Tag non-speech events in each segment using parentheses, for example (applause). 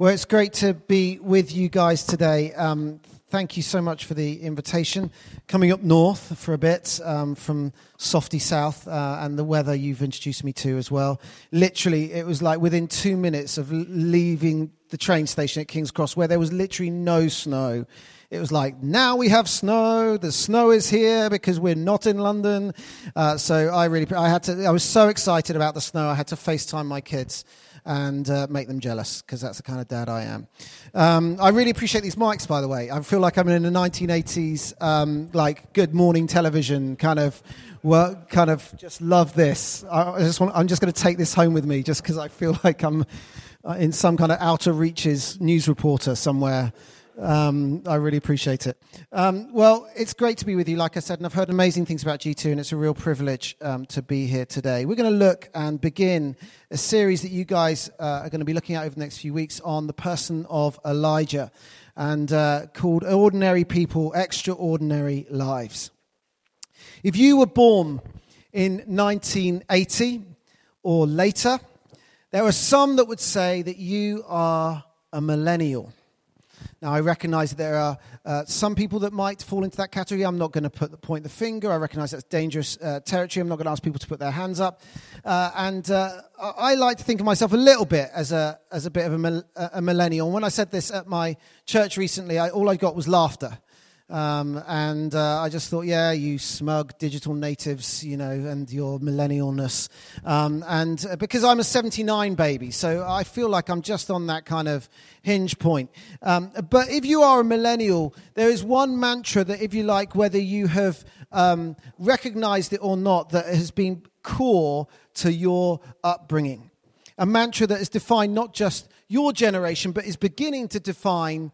Well, it's great to be with you guys today. Um, thank you so much for the invitation. Coming up north for a bit um, from Softy South uh, and the weather you've introduced me to as well. Literally, it was like within two minutes of leaving the train station at King's Cross, where there was literally no snow. It was like, now we have snow. The snow is here because we're not in London. Uh, so I really, I had to, I was so excited about the snow. I had to FaceTime my kids and uh, make them jealous because that's the kind of dad I am. Um, I really appreciate these mics, by the way. I feel like I'm in a 1980s, um, like Good Morning Television kind of. Well, kind of just love this. I just want, I'm just going to take this home with me, just because I feel (laughs) like I'm uh, in some kind of outer reaches news reporter somewhere um, I really appreciate it. Um, well, it's great to be with you, like I said, and I've heard amazing things about G2, and it's a real privilege um, to be here today. We're going to look and begin a series that you guys uh, are going to be looking at over the next few weeks on the person of Elijah, and uh, called Ordinary People, Extraordinary Lives. If you were born in 1980 or later, there are some that would say that you are a millennial. Now, I recognize there are uh, some people that might fall into that category. I'm not going to put the, point the finger. I recognize that's dangerous uh, territory. I'm not going to ask people to put their hands up. Uh, and uh, I like to think of myself a little bit as a, as a bit of a, a millennial. When I said this at my church recently, I, all I got was laughter. Um, and uh, I just thought, yeah, you smug digital natives, you know, and your millennialness. Um, and uh, because I'm a 79 baby, so I feel like I'm just on that kind of hinge point. Um, but if you are a millennial, there is one mantra that, if you like, whether you have um, recognized it or not, that has been core to your upbringing. A mantra that has defined not just your generation, but is beginning to define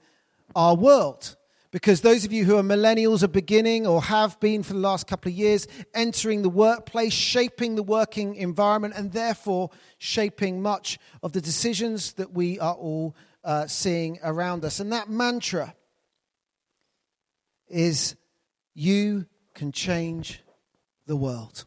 our world. Because those of you who are millennials are beginning or have been for the last couple of years entering the workplace, shaping the working environment, and therefore shaping much of the decisions that we are all uh, seeing around us. And that mantra is you can change the world.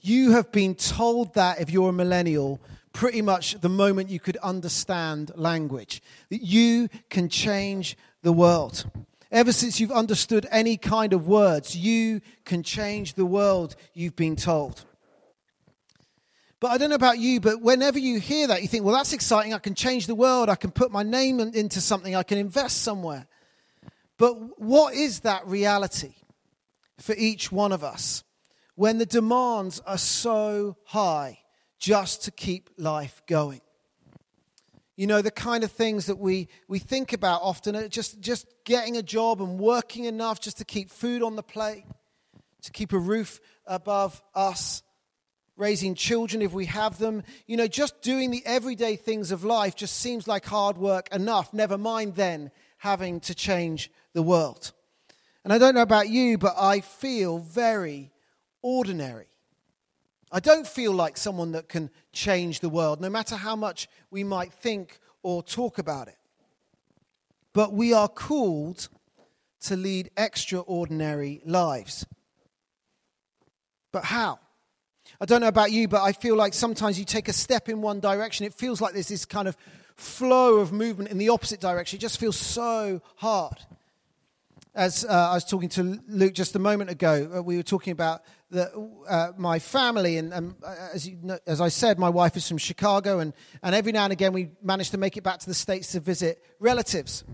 You have been told that if you're a millennial pretty much the moment you could understand language, that you can change the world. Ever since you've understood any kind of words, you can change the world, you've been told. But I don't know about you, but whenever you hear that, you think, well, that's exciting. I can change the world. I can put my name into something. I can invest somewhere. But what is that reality for each one of us when the demands are so high just to keep life going? You know, the kind of things that we, we think about often just, just getting a job and working enough just to keep food on the plate, to keep a roof above us, raising children if we have them. You know, just doing the everyday things of life just seems like hard work enough, never mind then having to change the world. And I don't know about you, but I feel very ordinary. I don't feel like someone that can change the world, no matter how much we might think or talk about it. But we are called to lead extraordinary lives. But how? I don't know about you, but I feel like sometimes you take a step in one direction, it feels like there's this kind of flow of movement in the opposite direction. It just feels so hard. As uh, I was talking to Luke just a moment ago, uh, we were talking about that uh, my family, and, and uh, as, you know, as I said, my wife is from Chicago, and, and every now and again we manage to make it back to the States to visit relatives.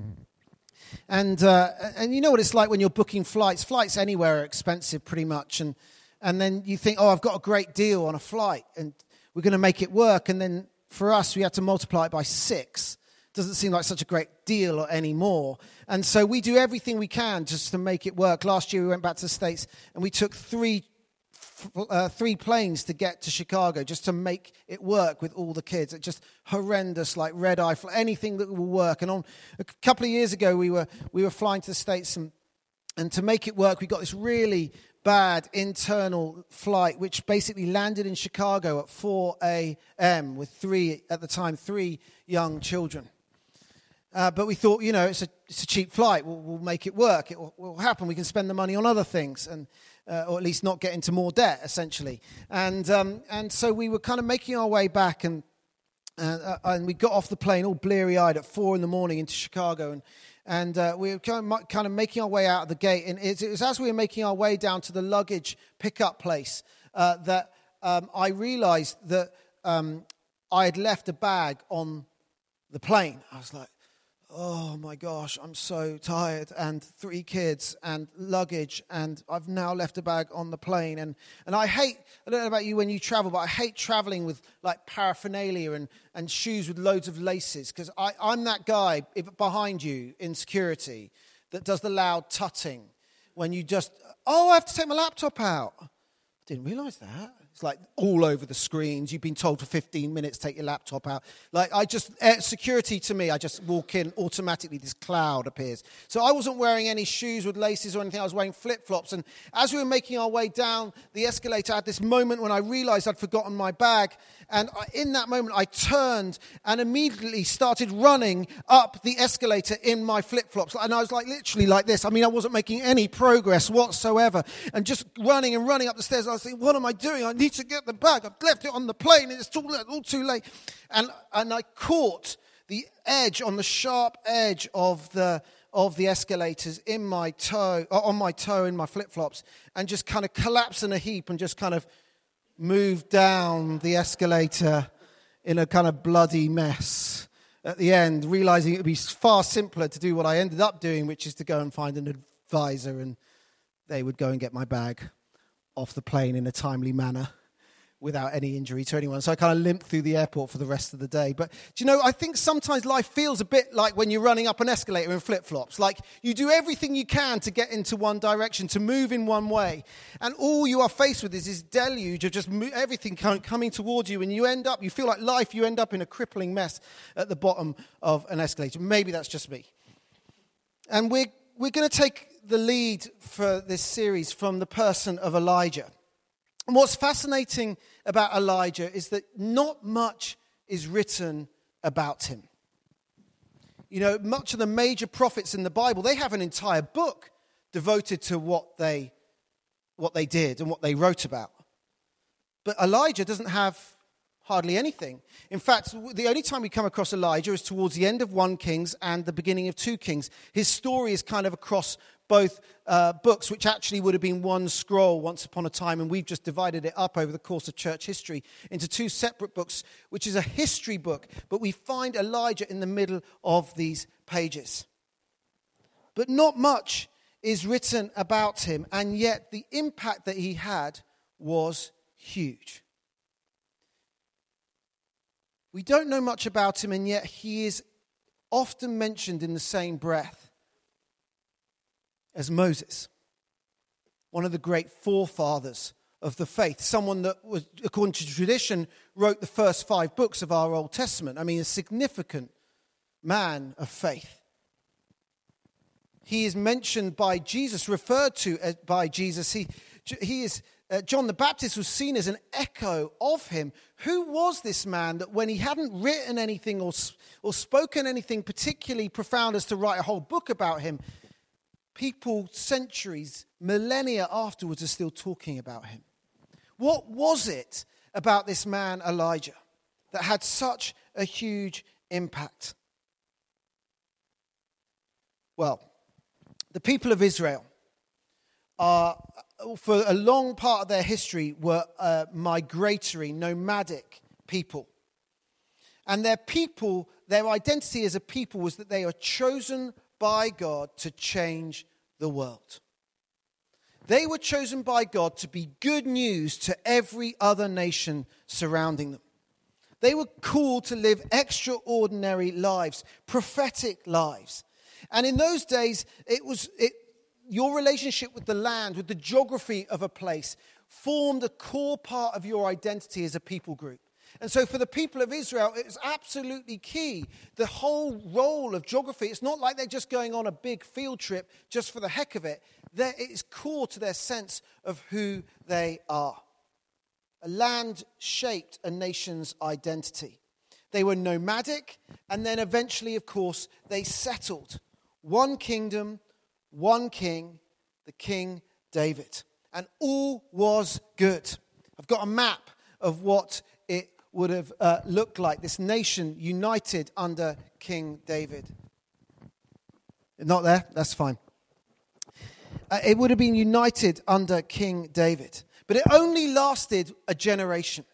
And, uh, and you know what it's like when you're booking flights. Flights anywhere are expensive pretty much. And, and then you think, oh, I've got a great deal on a flight, and we're going to make it work. And then for us, we had to multiply it by six. Doesn't seem like such a great deal anymore. And so we do everything we can just to make it work. Last year, we went back to the States and we took three uh, three planes to get to Chicago just to make it work with all the kids. It's just horrendous, like red eye, anything that will work. And on a couple of years ago, we were we were flying to the states, and and to make it work, we got this really bad internal flight, which basically landed in Chicago at 4 a.m. with three at the time three young children. Uh, but we thought, you know, it's a, it's a cheap flight. We'll, we'll make it work. It will, will, happen. We can spend the money on other things. And uh, or at least not get into more debt, essentially. And, um, and so we were kind of making our way back, and And, uh, and we got off the plane all bleary eyed at four in the morning into Chicago. And, and uh, we were kind of, kind of, making our way out of the gate. And it, it, was as we were making our way down to the luggage pickup place uh, that um, I realized that um, I had left a bag on the plane. I was like, oh my gosh, I'm so tired, and three kids and luggage, and I've now left a bag on the plane. And, and I hate, I don't know about you when you travel, but I hate traveling with like paraphernalia and, and shoes with loads of laces, because I'm that guy behind you in security that does the loud tutting when you just, oh, I have to take my laptop out. I didn't realize that. It's like all over the screens. You've been told for 15 minutes, take your laptop out. Like, I just, uh, security to me, I just walk in, automatically this cloud appears. So I wasn't wearing any shoes with laces or anything. I was wearing flip flops. And as we were making our way down the escalator, I had this moment when I realized I'd forgotten my bag. And in that moment, I turned and immediately started running up the escalator in my flip flops. And I was like, literally like this. I mean, I wasn't making any progress whatsoever. And just running and running up the stairs. I was thinking, what am I doing? I need to get the bag. I've left it on the plane it's all too late. And, and I caught the edge, on the sharp edge of the, of the escalators in my toe, uh, on my toe in my flip flops, and just kind of collapsed in a heap and just kind of moved down the escalator in a kind of bloody mess at the end, realizing it would be far simpler to do what I ended up doing, which is to go and find an advisor and they would go and get my bag off the plane in a timely manner without any injury to anyone. So I kind of limped through the airport for the rest of the day. But do you know, I think sometimes life feels a bit like when you're running up an escalator in flip flops. Like you do everything you can to get into one direction, to move in one way. And all you are faced with is this deluge of just mo- everything coming towards you. And you end up, you feel like life, you end up in a crippling mess at the bottom of an escalator. Maybe that's just me. And we're, we're going to take the lead for this series from the person of Elijah. And what's fascinating about Elijah is that not much is written about him. You know, much of the major prophets in the Bible, they have an entire book devoted to what they, what they did and what they wrote about. But Elijah doesn't have hardly anything. In fact, the only time we come across Elijah is towards the end of 1 Kings and the beginning of 2 Kings. His story is kind of across both uh, books, which actually would have been one scroll once upon a time, and we've just divided it up over the course of church history into two separate books, which is a history book, but we find Elijah in the middle of these pages. But not much is written about him, and yet the impact that he had was huge. We don't know much about him, and yet he is often mentioned in the same breath as Moses, one of the great forefathers of the faith, someone that was, according to tradition, wrote the first five books of our Old Testament. I mean, a significant man of faith. He is mentioned by Jesus, referred to by Jesus. He, he is, uh, John the Baptist was seen as an echo of him. Who was this man that when he hadn't written anything or, or spoken anything particularly profound as to write a whole book about him, people centuries, millennia afterwards are still talking about him. What was it about this man, Elijah, that had such a huge impact? Well, the people of Israel are, for a long part of their history, were a migratory, nomadic people. And their people, their identity as a people was that they are chosen by God to change the world. They were chosen by God to be good news to every other nation surrounding them. They were called to live extraordinary lives, prophetic lives. And in those days, it was it, your relationship with the land, with the geography of a place, formed a core part of your identity as a people group. And so, for the people of Israel, it's absolutely key. The whole role of geography, it's not like they're just going on a big field trip just for the heck of it. It is core to their sense of who they are. A land shaped a nation's identity. They were nomadic, and then eventually, of course, they settled. One kingdom, one king, the King David. And all was good. I've got a map of what it would have uh, looked like, this nation united under King David. Not there? That's fine. Uh, it would have been united under King David. But it only lasted a generation.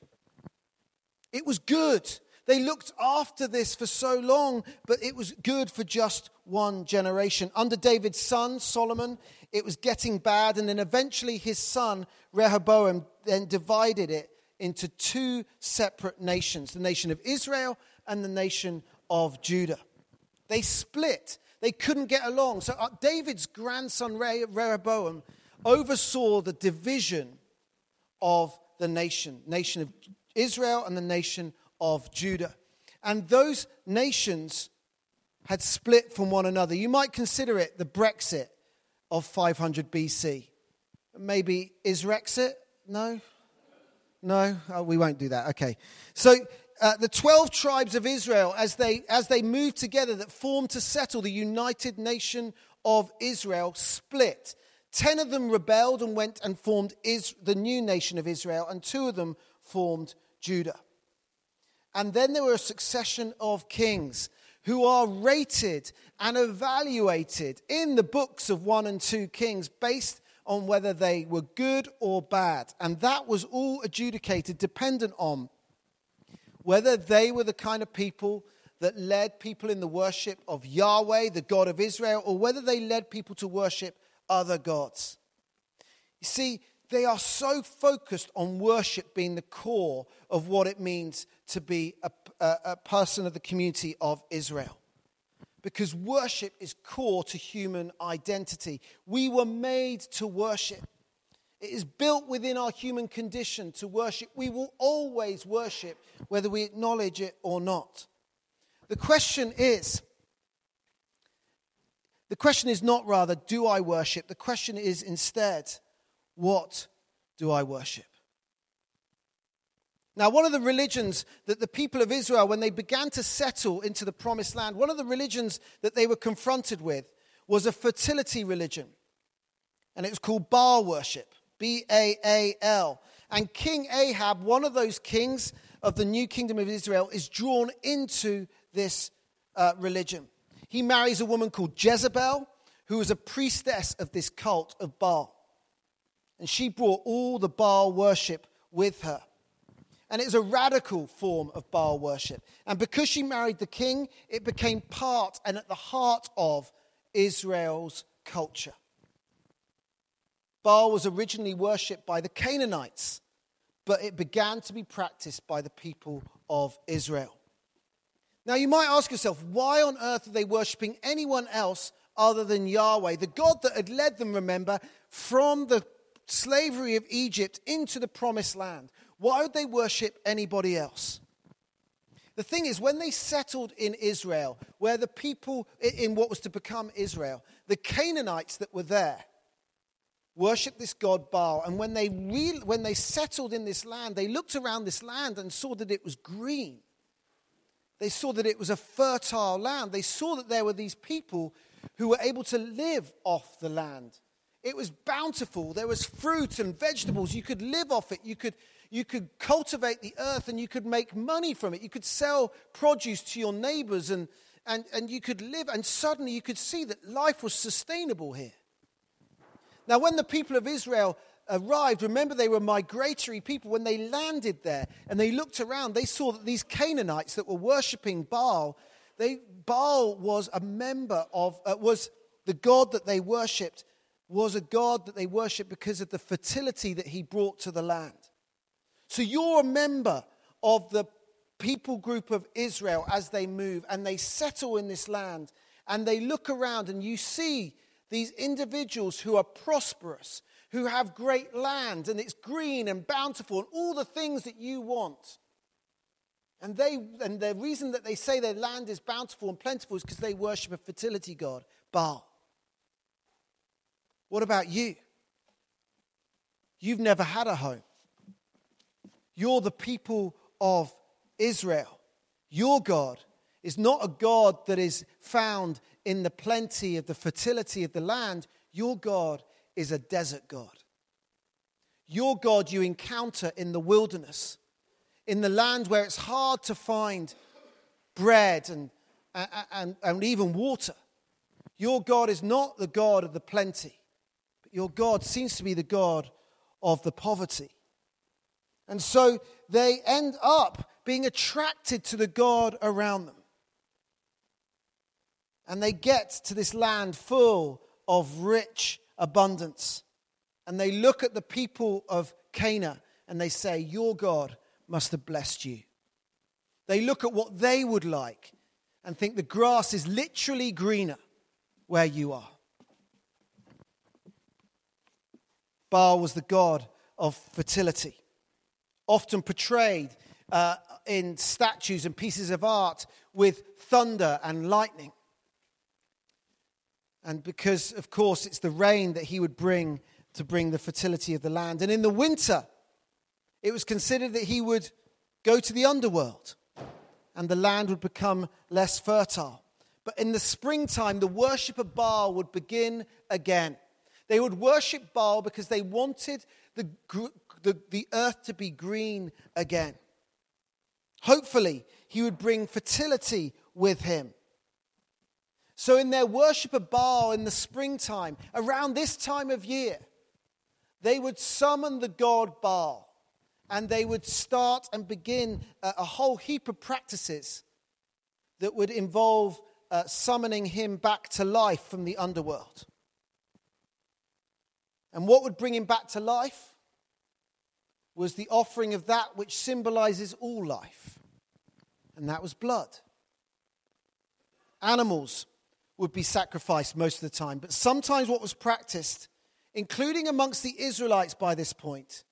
It was good. They looked after this for so long, but it was good for just one generation. Under David's son, Solomon, it was getting bad, and then eventually his son, Rehoboam, then divided it into two separate nations the nation of Israel and the nation of Judah. They split. They couldn't get along. So uh, David's grandson, Rehoboam, oversaw the division of the nation, nation of Israel and the nation of Judah. And those nations had split from one another. You might consider it the Brexit of 500 BC. Maybe is Rexit? No? No? Oh, we won't do that. Okay. So uh, the 12 tribes of Israel, as they, as they moved together, that formed to settle the united nation of Israel, split. Ten of them rebelled and went and formed Is- the new nation of Israel, and two of them formed Judah. And then there were a succession of kings who are rated and evaluated in the books of 1 and 2 Kings based on whether they were good or bad. And that was all adjudicated dependent on whether they were the kind of people that led people in the worship of Yahweh, the God of Israel, or whether they led people to worship other gods. You see, they are so focused on worship being the core of what it means to be a, a, a, person of the community of Israel. Because worship is core to human identity. We were made to worship. It is built within our human condition to worship. We will always worship, whether we acknowledge it or not. The question is the question is not rather, do I worship? The question is instead, what do I worship? Now, one of the religions that the people of Israel, when they began to settle into the promised land, one of the religions that they were confronted with was a fertility religion. And it was called Baal worship B A A L. And King Ahab, one of those kings of the new kingdom of Israel, is drawn into this uh, religion. He marries a woman called Jezebel, who was a priestess of this cult of Baal. And she brought all the Baal worship with her. And it was a radical form of Baal worship. And because she married the king, it became part and at the heart of Israel's culture. Baal was originally worshipped by the Canaanites, but it began to be practiced by the people of Israel. Now, you might ask yourself, why on earth are they worshipping anyone else other than Yahweh, the God that had led them, remember, from the slavery of Egypt into the promised land. Why would they worship anybody else? The thing is, when they settled in Israel, where the people in what was to become Israel, the Canaanites that were there worshipped this god Baal. And when they, re- when they settled in this land, they looked around this land and saw that it was green. They saw that it was a fertile land. They saw that there were these people who were able to live off the land. It was bountiful. There was fruit and vegetables. You could live off it. You could, you could cultivate the earth and you could make money from it. You could sell produce to your neighbors and, and, and you could live. And suddenly you could see that life was sustainable here. Now, when the people of Israel arrived, remember they were migratory people. When they landed there and they looked around, they saw that these Canaanites that were worshipping Baal, they, Baal was a member of, uh, was the god that they worshipped was a God that they worshiped because of the fertility that he brought to the land. So you're a member of the people group of Israel as they move and they settle in this land and they look around and you see these individuals who are prosperous, who have great land and it's green and bountiful and all the things that you want. And, they, and the reason that they say their land is bountiful and plentiful is because they worship a fertility god, Baal. What about you? You've never had a home. You're the people of Israel. Your God is not a God that is found in the plenty of the fertility of the land. Your God is a desert God. Your God you encounter in the wilderness, in the land where it's hard to find bread and, and, and even water. Your God is not the God of the plenty, but your God seems to be the God of the poverty. And so they end up being attracted to the God around them. And they get to this land full of rich abundance. And they look at the people of Canaan and they say, Your God must have blessed you. They look at what they would like and think the grass is literally greener where you are. Baal was the god of fertility, often portrayed uh, in statues and pieces of art with thunder and lightning. And because, of course, it's the rain that he would bring to bring the fertility of the land. And in the winter, it was considered that he would go to the underworld and the land would become less fertile. But in the springtime, the worship of Baal would begin again. They would worship Baal because they wanted the, the, the earth to be green again. Hopefully, he would bring fertility with him. So, in their worship of Baal in the springtime, around this time of year, they would summon the god Baal and they would start and begin a, a whole heap of practices that would involve uh, summoning him back to life from the underworld. And what would bring him back to life was the offering of that which symbolizes all life, and that was blood. Animals would be sacrificed most of the time, but sometimes what was practiced, including amongst the Israelites by this point,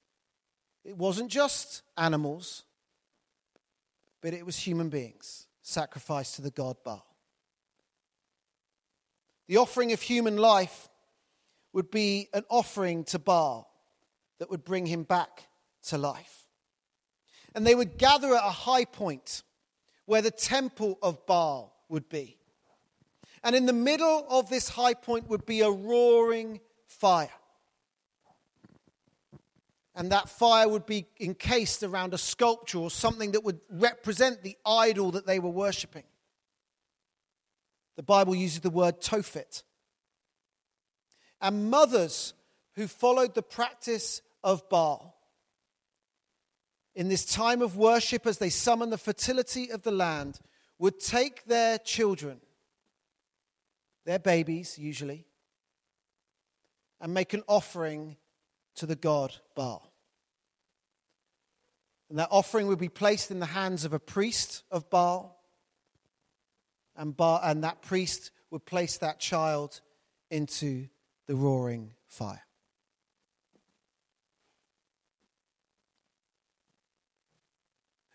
it wasn't just animals, but it was human beings sacrificed to the god Baal. The offering of human life would be an offering to Baal that would bring him back to life. And they would gather at a high point where the temple of Baal would be. And in the middle of this high point would be a roaring fire and that fire would be encased around a sculpture or something that would represent the idol that they were worshipping. The Bible uses the word tophet. And mothers who followed the practice of Baal in this time of worship as they summon the fertility of the land would take their children, their babies usually, and make an offering to the god Baal. And that offering would be placed in the hands of a priest of Baal. And, Baal, and that priest would place that child into the roaring fire.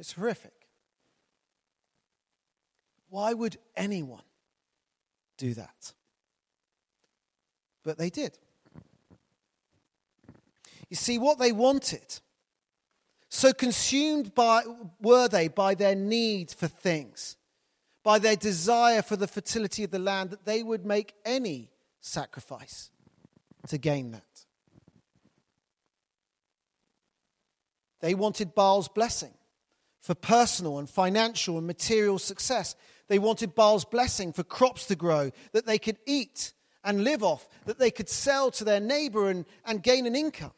It's horrific. Why would anyone do that? But they did. You see, what they wanted so consumed by, were they by their need for things, by their desire for the fertility of the land, that they would make any sacrifice to gain that. They wanted Baal's blessing for personal and financial and material success. They wanted Baal's blessing for crops to grow that they could eat and live off, that they could sell to their neighbor and, and gain an income.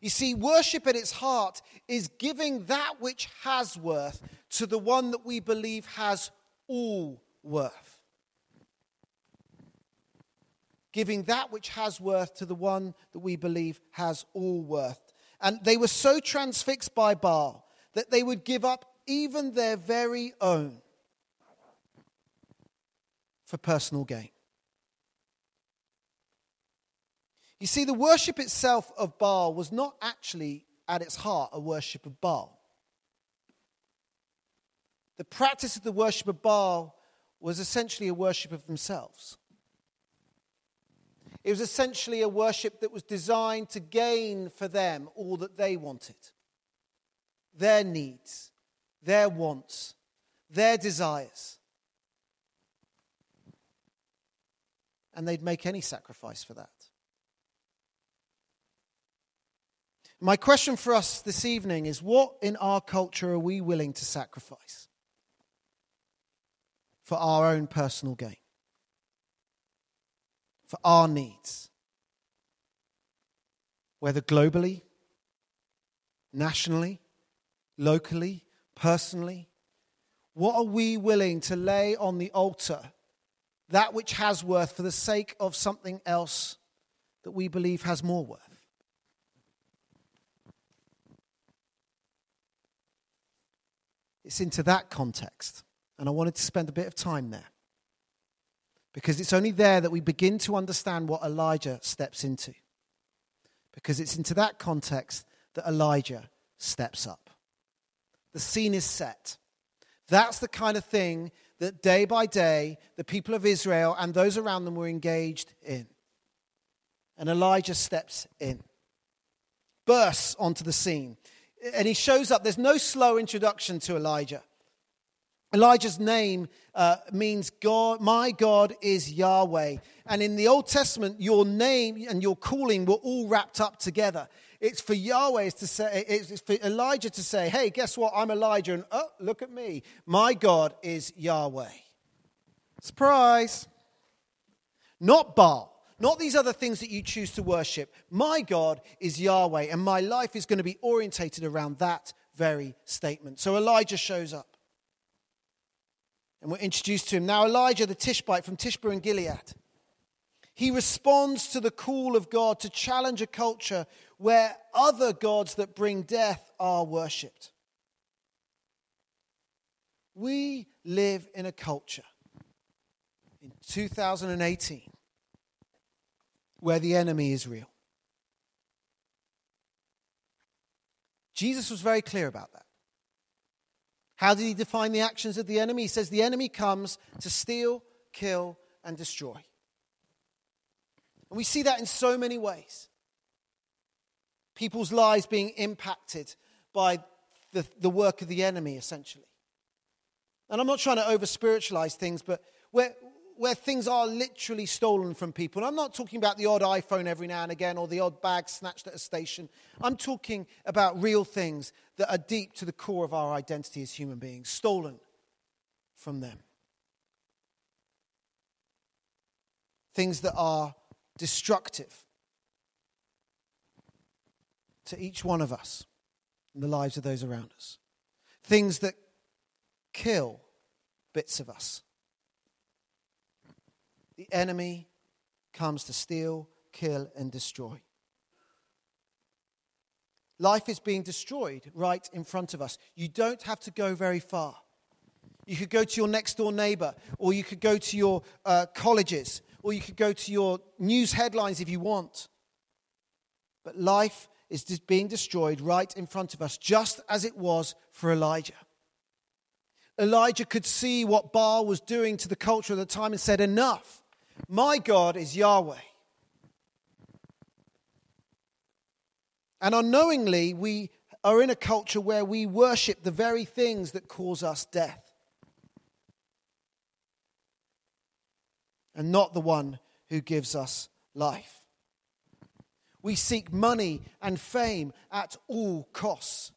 You see, worship at its heart is giving that which has worth to the one that we believe has all worth. Giving that which has worth to the one that we believe has all worth. And they were so transfixed by Baal that they would give up even their very own for personal gain. You see, the worship itself of Baal was not actually at its heart a worship of Baal. The practice of the worship of Baal was essentially a worship of themselves. It was essentially a worship that was designed to gain for them all that they wanted their needs, their wants, their desires. And they'd make any sacrifice for that. My question for us this evening is what in our culture are we willing to sacrifice for our own personal gain, for our needs, whether globally, nationally, locally, personally? What are we willing to lay on the altar, that which has worth, for the sake of something else that we believe has more worth? It's into that context. And I wanted to spend a bit of time there. Because it's only there that we begin to understand what Elijah steps into. Because it's into that context that Elijah steps up. The scene is set. That's the kind of thing that day by day the people of Israel and those around them were engaged in. And Elijah steps in, bursts onto the scene and he shows up. There's no slow introduction to Elijah. Elijah's name uh, means God, my God is Yahweh. And in the Old Testament, your name and your calling were all wrapped up together. It's for Yahweh to say, it's for Elijah to say, hey, guess what? I'm Elijah. And oh, look at me. My God is Yahweh. Surprise. Not Baal. Not these other things that you choose to worship. My God is Yahweh, and my life is going to be orientated around that very statement. So Elijah shows up. And we're introduced to him. Now, Elijah the Tishbite from Tishbe and Gilead. He responds to the call of God to challenge a culture where other gods that bring death are worshipped. We live in a culture in 2018 where the enemy is real. Jesus was very clear about that. How did he define the actions of the enemy? He says the enemy comes to steal, kill, and destroy. And we see that in so many ways. People's lives being impacted by the, the work of the enemy, essentially. And I'm not trying to over spiritualize things, but where, where things are literally stolen from people. I'm not talking about the odd iPhone every now and again or the odd bag snatched at a station. I'm talking about real things that are deep to the core of our identity as human beings, stolen from them. Things that are destructive to each one of us and the lives of those around us. Things that kill bits of us the enemy comes to steal, kill, and destroy. Life is being destroyed right in front of us. You don't have to go very far. You could go to your next door neighbor, or you could go to your uh, colleges, or you could go to your news headlines if you want. But life is being destroyed right in front of us, just as it was for Elijah. Elijah could see what Baal was doing to the culture of the time and said, Enough. My God is Yahweh. And unknowingly, we are in a culture where we worship the very things that cause us death. And not the one who gives us life. We seek money and fame at all costs.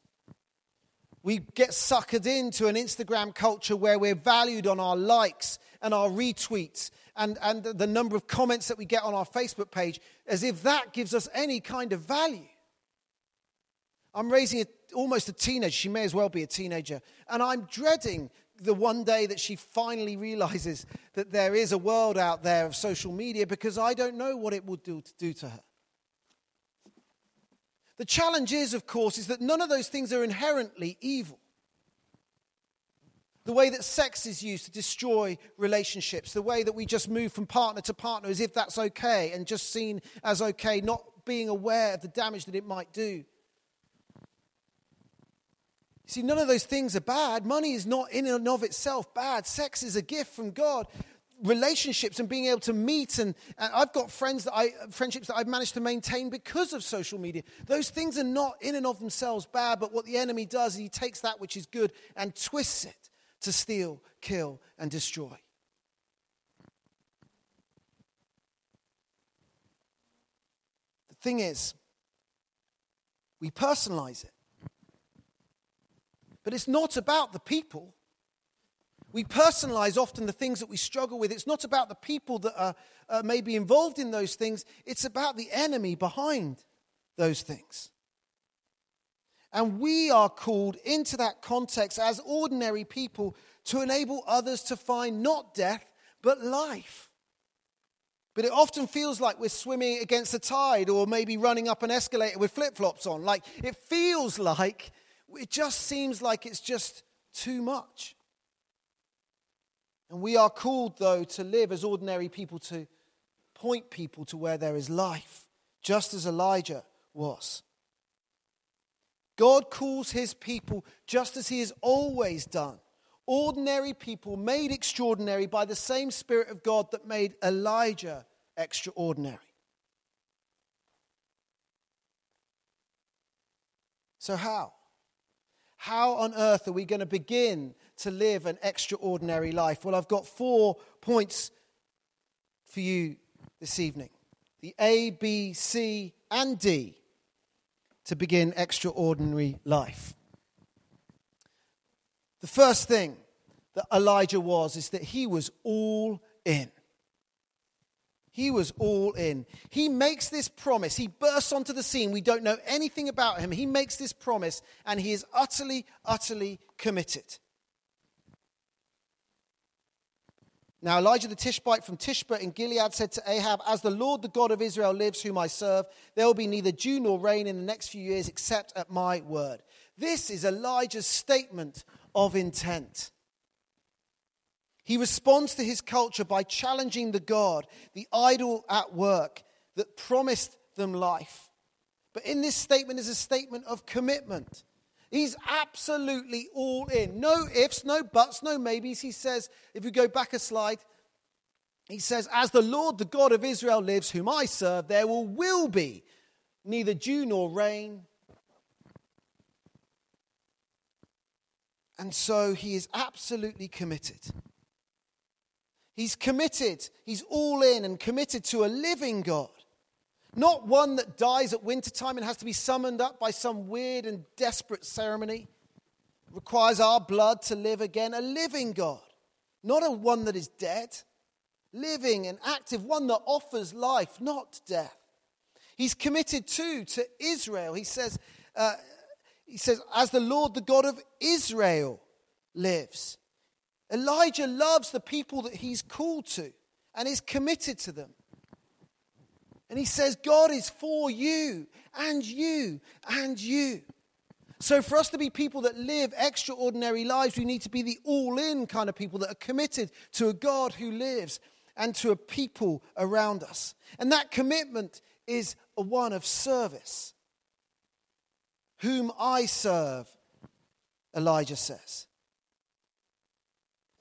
We get suckered into an Instagram culture where we're valued on our likes and our retweets and, and the number of comments that we get on our Facebook page as if that gives us any kind of value. I'm raising a, almost a teenager. She may as well be a teenager. And I'm dreading the one day that she finally realizes that there is a world out there of social media because I don't know what it will do to, do to her. The challenge is, of course, is that none of those things are inherently evil the way that sex is used to destroy relationships, the way that we just move from partner to partner as if that's okay and just seen as okay, not being aware of the damage that it might do. See, none of those things are bad. Money is not in and of itself bad. Sex is a gift from God. Relationships and being able to meet and, and I've got friends that I friendships that I've managed to maintain because of social media. Those things are not in and of themselves bad, but what the enemy does is he takes that which is good and twists it to steal, kill, and destroy. The thing is, we personalize it. But it's not about the people. We personalize often the things that we struggle with. It's not about the people that are uh, maybe involved in those things, it's about the enemy behind those things. And we are called into that context as ordinary people to enable others to find not death, but life. But it often feels like we're swimming against the tide or maybe running up an escalator with flip flops on. Like it feels like, it just seems like it's just too much. And we are called, though, to live as ordinary people, to point people to where there is life, just as Elijah was. God calls his people just as he has always done. Ordinary people made extraordinary by the same Spirit of God that made Elijah extraordinary. So, how? How on earth are we going to begin to live an extraordinary life? Well, I've got four points for you this evening the A, B, C, and D to begin extraordinary life. The first thing that Elijah was is that he was all in. He was all in. He makes this promise. He bursts onto the scene. We don't know anything about him. He makes this promise, and he is utterly, utterly committed. Now, Elijah the Tishbite from Tishbe in Gilead said to Ahab, As the Lord, the God of Israel, lives, whom I serve, there will be neither dew nor rain in the next few years except at my word. This is Elijah's statement of intent. He responds to his culture by challenging the God, the idol at work that promised them life. But in this statement is a statement of commitment. He's absolutely all in. No ifs, no buts, no maybes. He says, if we go back a slide, he says, As the Lord, the God of Israel, lives, whom I serve, there will, will be neither dew nor rain. And so he is absolutely committed. He's committed, he's all in and committed to a living God. Not one that dies at wintertime and has to be summoned up by some weird and desperate ceremony. Requires our blood to live again. A living God. Not a one that is dead. Living and active, one that offers life, not death. He's committed too to Israel. He says, uh, he says, as the Lord, the God of Israel, lives. Elijah loves the people that he's called to and is committed to them. And he says, God is for you and you and you. So, for us to be people that live extraordinary lives, we need to be the all in kind of people that are committed to a God who lives and to a people around us. And that commitment is a one of service. Whom I serve, Elijah says.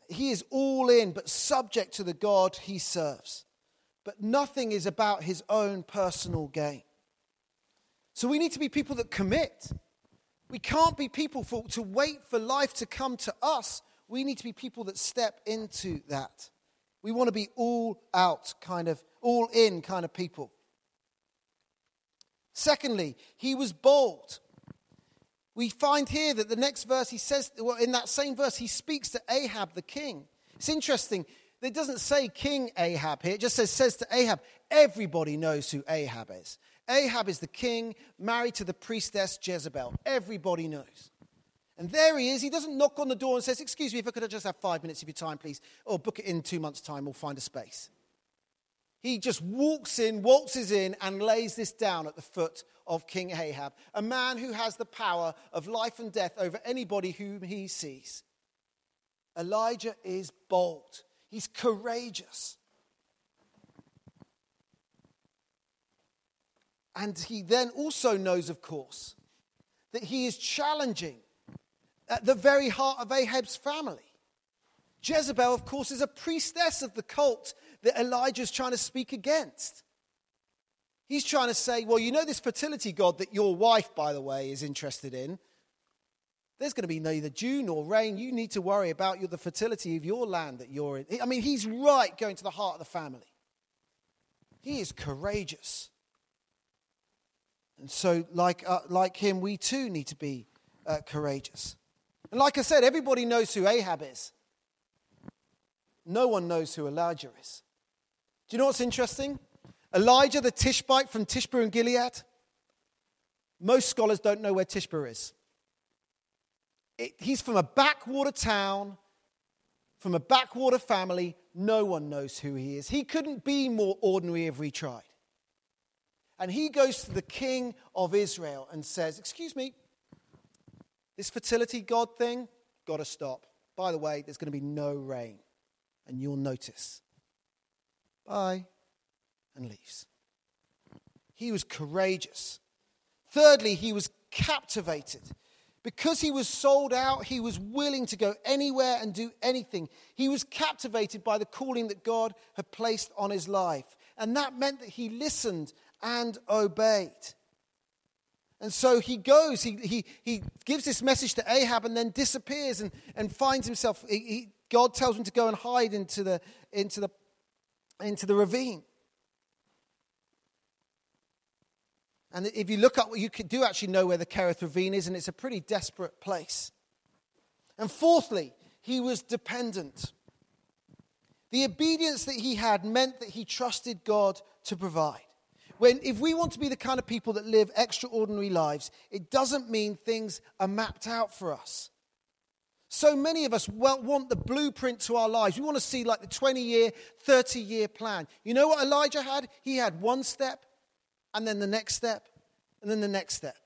He is all in, but subject to the God he serves but nothing is about his own personal gain. So we need to be people that commit. We can't be people for, to wait for life to come to us. We need to be people that step into that. We want to be all out, kind of, all in kind of people. Secondly, he was bold. We find here that the next verse he says, well, in that same verse, he speaks to Ahab the king. It's interesting. It doesn't say King Ahab here, it just says, says to Ahab. Everybody knows who Ahab is. Ahab is the king married to the priestess Jezebel. Everybody knows. And there he is. He doesn't knock on the door and says, Excuse me, if I could just have five minutes of your time, please, or book it in two months' time, we'll find a space. He just walks in, waltzes in, and lays this down at the foot of King Ahab, a man who has the power of life and death over anybody whom he sees. Elijah is bold. He's courageous. And he then also knows, of course, that he is challenging at the very heart of Ahab's family. Jezebel, of course, is a priestess of the cult that Elijah's trying to speak against. He's trying to say, well, you know this fertility god that your wife, by the way, is interested in? There's going to be neither dew nor rain. You need to worry about the fertility of your land that you're in. I mean, he's right going to the heart of the family. He is courageous. And so, like, uh, like him, we too need to be uh, courageous. And like I said, everybody knows who Ahab is. No one knows who Elijah is. Do you know what's interesting? Elijah, the Tishbite from Tishbe and Gilead, most scholars don't know where Tishbe is. It, he's from a backwater town, from a backwater family. No one knows who he is. He couldn't be more ordinary if we tried. And he goes to the king of Israel and says, Excuse me, this fertility God thing, got to stop. By the way, there's going to be no rain, and you'll notice. Bye. And leaves. He was courageous. Thirdly, he was captivated. Because he was sold out, he was willing to go anywhere and do anything. He was captivated by the calling that God had placed on his life. And that meant that he listened and obeyed. And so he goes, he, he, he gives this message to Ahab and then disappears and, and finds himself. He, he, God tells him to go and hide into the, into, the, into the ravine. And if you look up, you do actually know where the Kerith ravine is, and it's a pretty desperate place. And fourthly, he was dependent. The obedience that he had meant that he trusted God to provide. When, if we want to be the kind of people that live extraordinary lives, it doesn't mean things are mapped out for us. So many of us well, want the blueprint to our lives. We want to see like the 20 year, 30 year plan. You know what Elijah had? He had one step, and then the next step, and then the next step.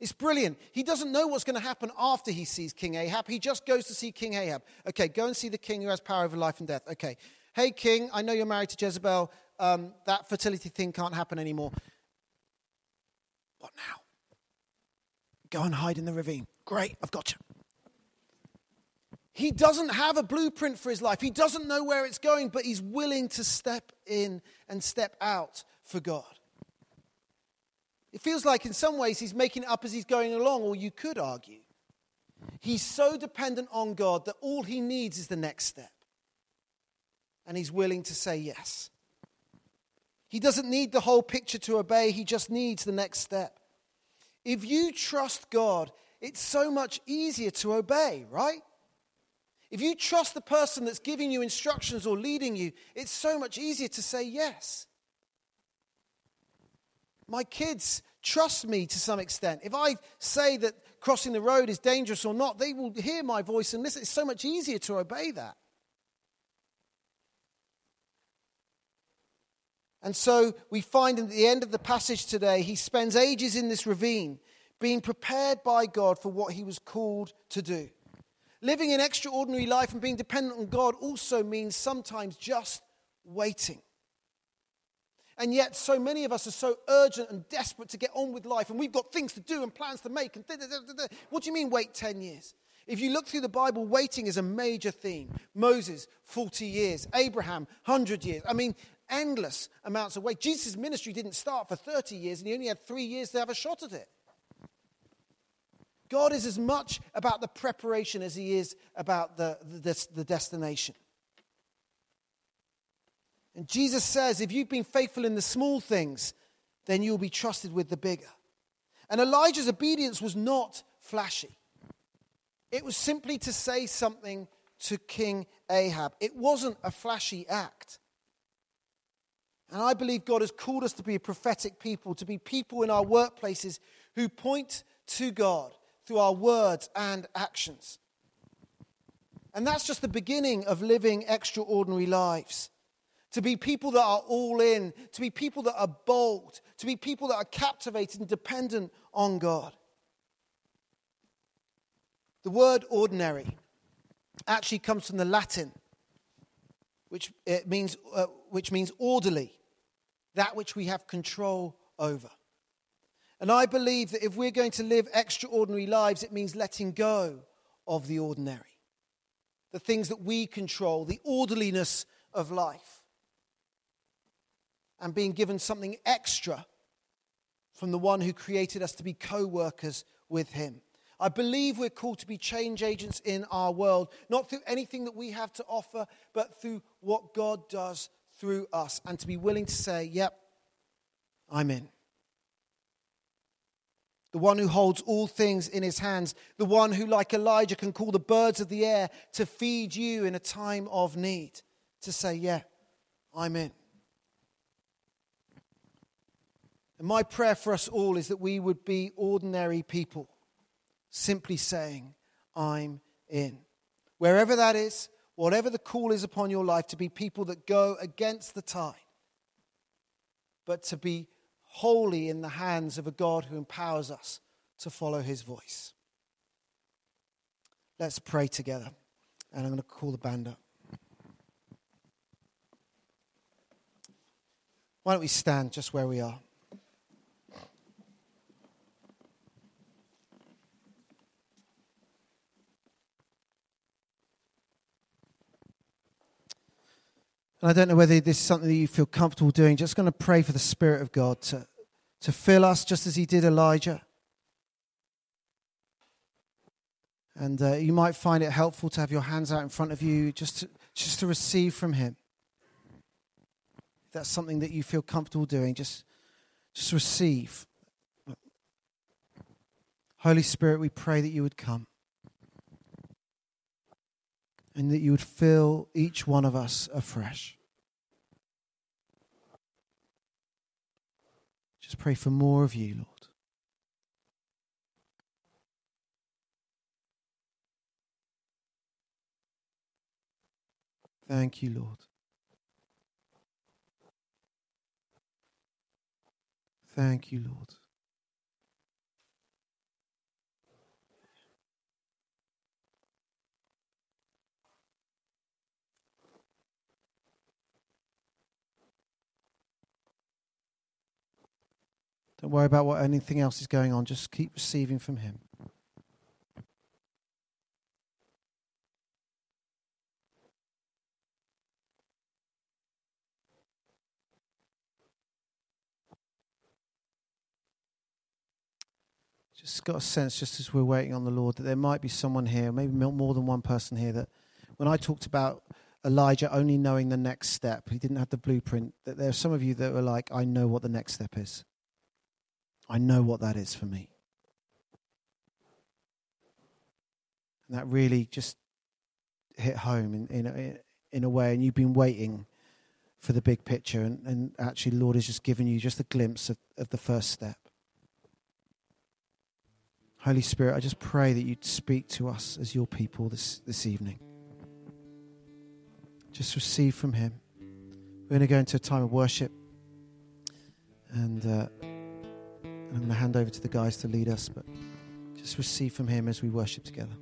It's brilliant. He doesn't know what's going to happen after he sees King Ahab. He just goes to see King Ahab. Okay, go and see the king who has power over life and death. Okay. Hey, king, I know you're married to Jezebel um, that fertility thing can't happen anymore. What now? Go and hide in the ravine. Great, I've got you. He doesn't have a blueprint for his life. He doesn't know where it's going, but he's willing to step in and step out for God. It feels like, in some ways, he's making it up as he's going along, or you could argue. He's so dependent on God that all he needs is the next step. And he's willing to say yes. He doesn't need the whole picture to obey, he just needs the next step. If you trust God, it's so much easier to obey, right? If you trust the person that's giving you instructions or leading you, it's so much easier to say yes. My kids trust me to some extent. If I say that crossing the road is dangerous or not, they will hear my voice and listen. It's so much easier to obey that. And so we find at the end of the passage today, he spends ages in this ravine being prepared by God for what he was called to do. Living an extraordinary life and being dependent on God also means sometimes just waiting. And yet, so many of us are so urgent and desperate to get on with life, and we've got things to do and plans to make. And what do you mean, wait 10 years? If you look through the Bible, waiting is a major theme. Moses, 40 years. Abraham, 100 years. I mean, endless amounts of wait. Jesus' ministry didn't start for 30 years, and he only had three years to have a shot at it. God is as much about the preparation as he is about the, the, the destination. And Jesus says, if you've been faithful in the small things, then you'll be trusted with the bigger. And Elijah's obedience was not flashy, it was simply to say something to King Ahab. It wasn't a flashy act. And I believe God has called us to be a prophetic people, to be people in our workplaces who point to God through our words and actions. And that's just the beginning of living extraordinary lives. To be people that are all in, to be people that are bold, to be people that are captivated and dependent on God. The word ordinary actually comes from the Latin, which, it means, uh, which means orderly that which we have control over. And I believe that if we're going to live extraordinary lives, it means letting go of the ordinary, the things that we control, the orderliness of life, and being given something extra from the one who created us to be co workers with him. I believe we're called to be change agents in our world, not through anything that we have to offer, but through what God does through us and to be willing to say, yep, I'm in. the one who holds all things in his hands, the one who, like Elijah, can call the birds of the air to feed you in a time of need, to say, Yeah, I'm in. And my prayer for us all is that we would be ordinary people, simply saying, I'm in. Wherever that is, whatever the call is upon your life, to be people that go against the tide, but to be wholly in the hands of a God who empowers us to follow his voice. Let's pray together. And I'm going to call the band up. Why don't we stand just where we are? And I don't know whether this is something that you feel comfortable doing. Just going to pray for the Spirit of God to, to fill us just as He did Elijah. And uh, you might find it helpful to have your hands out in front of you just to, just to receive from Him. If that's something that you feel comfortable doing, just, just receive. Holy Spirit, we pray that you would come and that you would fill each one of us afresh. Just pray for more of you, Lord. Thank you, Lord. Thank you, Lord. Don't worry about what anything else is going on. Just keep receiving from Him. Just got a sense, just as we're waiting on the Lord, that there might be someone here, maybe more than one person here, that when I talked about Elijah only knowing the next step, he didn't have the blueprint, that there are some of you that were like, I know what the next step is. I know what that is for me. And that really just hit home in, in, a, in a way, and you've been waiting for the big picture, and, and actually, Lord has just given you just a glimpse of, of the first step. Holy Spirit, I just pray that you'd speak to us as your people this, this evening. Just receive from Him. We're going to go into a time of worship. And. Uh, and I'm going to hand over to the guys to lead us, but just receive from Him as we worship together.